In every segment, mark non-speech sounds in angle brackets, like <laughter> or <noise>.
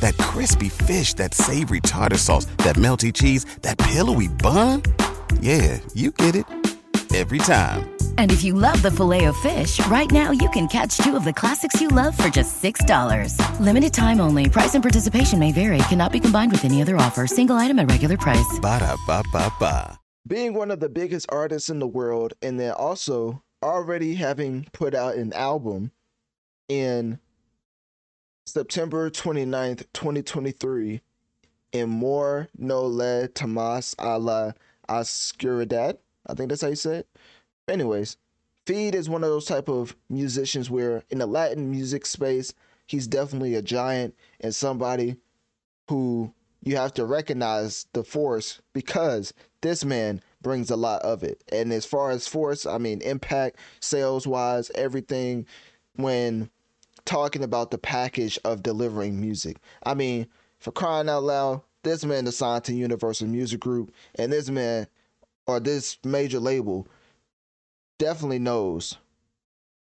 That crispy fish, that savory tartar sauce, that melty cheese, that pillowy bun. Yeah, you get it every time. And if you love the filet of fish, right now you can catch two of the classics you love for just $6. Limited time only. Price and participation may vary. Cannot be combined with any other offer. Single item at regular price. Ba da ba ba ba. Being one of the biggest artists in the world, and then also already having put out an album in September 29th, 2023, in Mor No Le Temas a la Oscuridad. I think that's how you say it. Anyways, Feid is one of those type of musicians where in the Latin music space, he's definitely a giant and somebody who you have to recognize the force because this man brings a lot of it. And as far as force, I mean impact, sales wise, everything when talking about the package of delivering music. I mean, for crying out loud, this man is signed to Universal Music Group, and this man or this major label definitely knows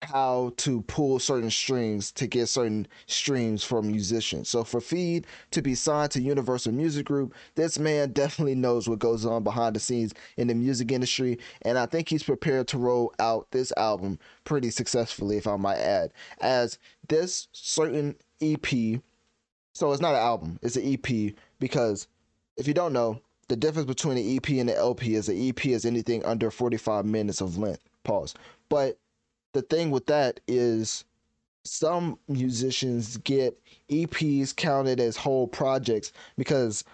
how to pull certain strings to get certain streams for musicians. So for Feid to be signed to Universal Music Group, this man definitely knows what goes on behind the scenes in the music industry, and I think he's prepared to roll out this album pretty successfully, if I might add. As this certain EP, so it's not an album, it's an EP because if you don't know, the difference between an EP and an LP is an EP is anything under 45 minutes of length. Pause. But the thing with that is some musicians get EPs counted as whole projects because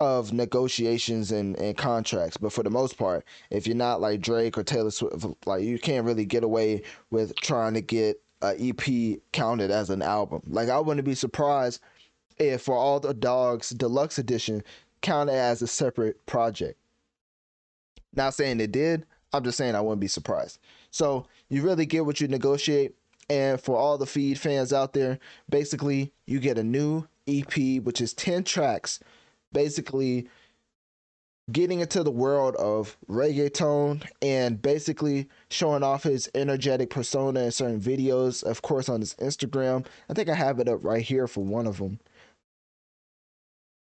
of negotiations and, and contracts. But for the most part, if you're not like Drake or Taylor Swift, like you can't really get away with trying to get an EP counted as an album. Like I wouldn't be surprised if for all the dogs deluxe edition counted as a separate project. Not saying it did, I'm just saying I wouldn't be surprised. So you really get what you negotiate. And for all the Feid fans out there, basically you get a new EP, which is 10 tracks, basically getting into the world of reggaeton and basically showing off his energetic persona in certain videos, of course, on his Instagram. I think I have it up right here for one of them.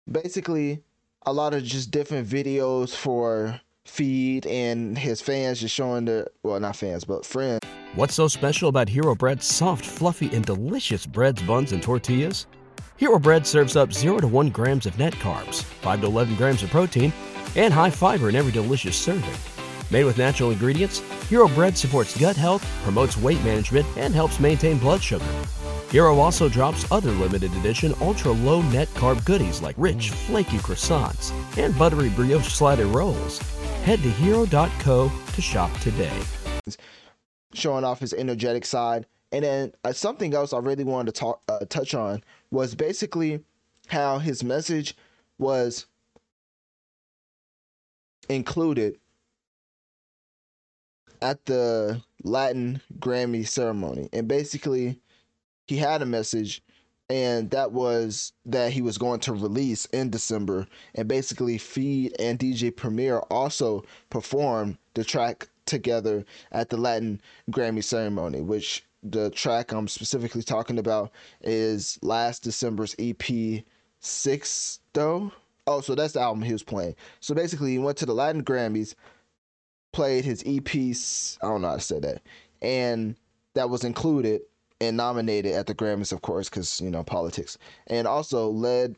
Basically, a lot of just different videos for Feid and his fans just showing the well not fans but friends What's so special about Hero Bread's soft, fluffy, and delicious breads, buns, and tortillas? Hero Bread serves up 0 to 1 grams of net carbs, 5 to 11 grams of protein, and high fiber in every delicious serving. Made with natural ingredients, Hero Bread supports gut health, promotes weight management, and helps maintain blood sugar. Hero also drops other limited edition ultra low net carb goodies like rich, flaky croissants and buttery brioche slider rolls. Head to hero.co to shop today. showing off his energetic side and then uh, something else i really wanted to talk uh, touch on was basically how his message was included at the latin grammy ceremony and basically he had a message and that was that he was going to release in December. And basically, Feid and DJ Premier also performed the track together at the Latin Grammy ceremony, which the track I'm specifically talking about is last December's EP six though. Oh, so that's the album he was playing. So basically, he went to the Latin Grammys, played his EP. I don't know how to say that, and that was included and nominated at the Grammys, of course, because you know politics, and also led.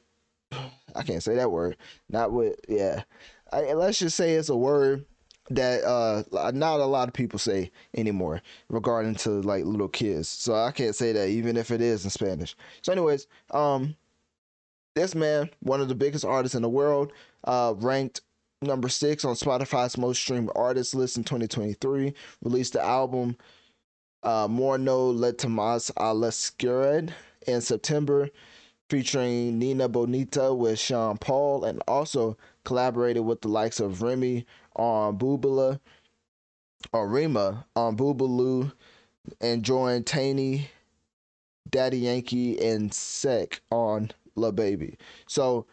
I can't say that word. Not with yeah. I, let's just say it's a word that uh not a lot of people say anymore regarding to like little kids. So I can't say that even if it is in Spanish. So anyways, um this man, one of the biggest artists in the world, uh ranked number 6 on Spotify's most streamed artist list in 2023, released the album uh Morno Le Tomas a in September featuring Nina Bonita with Sean Paul and also collaborated with the likes of Remy on Boobala or Rema on Boobaloo and join Taney, Daddy Yankee, and Sech on La Baby. So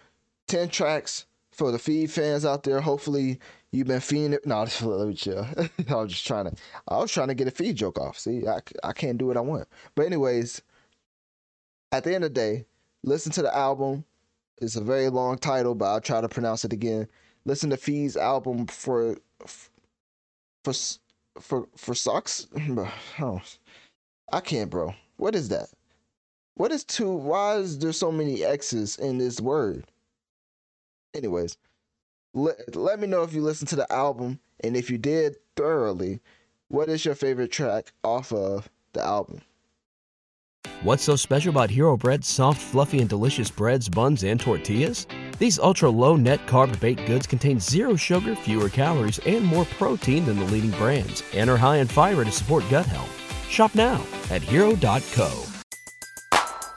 10 tracks for the Feid fans out there. Hopefully you've been feeding it. <laughs> No, <laughs> let me chill. <laughs> I was just trying to I was trying to get a feed joke off. See, I, I can't do what I want. But anyways, at the end of the day, listen to the album. It's a very long title, but I'll try to pronounce it again. Listen to Feid's album for for for for socks. Oh, I can't, bro. What is that? What is two? Why is there so many X's in this word? Anyways, let, let me know if you listened to the album and if you did thoroughly, what is your favorite track off of the album? What's so special about Hero Bread's soft, fluffy, and delicious breads, buns, and tortillas? These ultra low net carb baked goods contain zero sugar, fewer calories, and more protein than the leading brands, and are high in fiber to support gut health. Shop now at hero.co.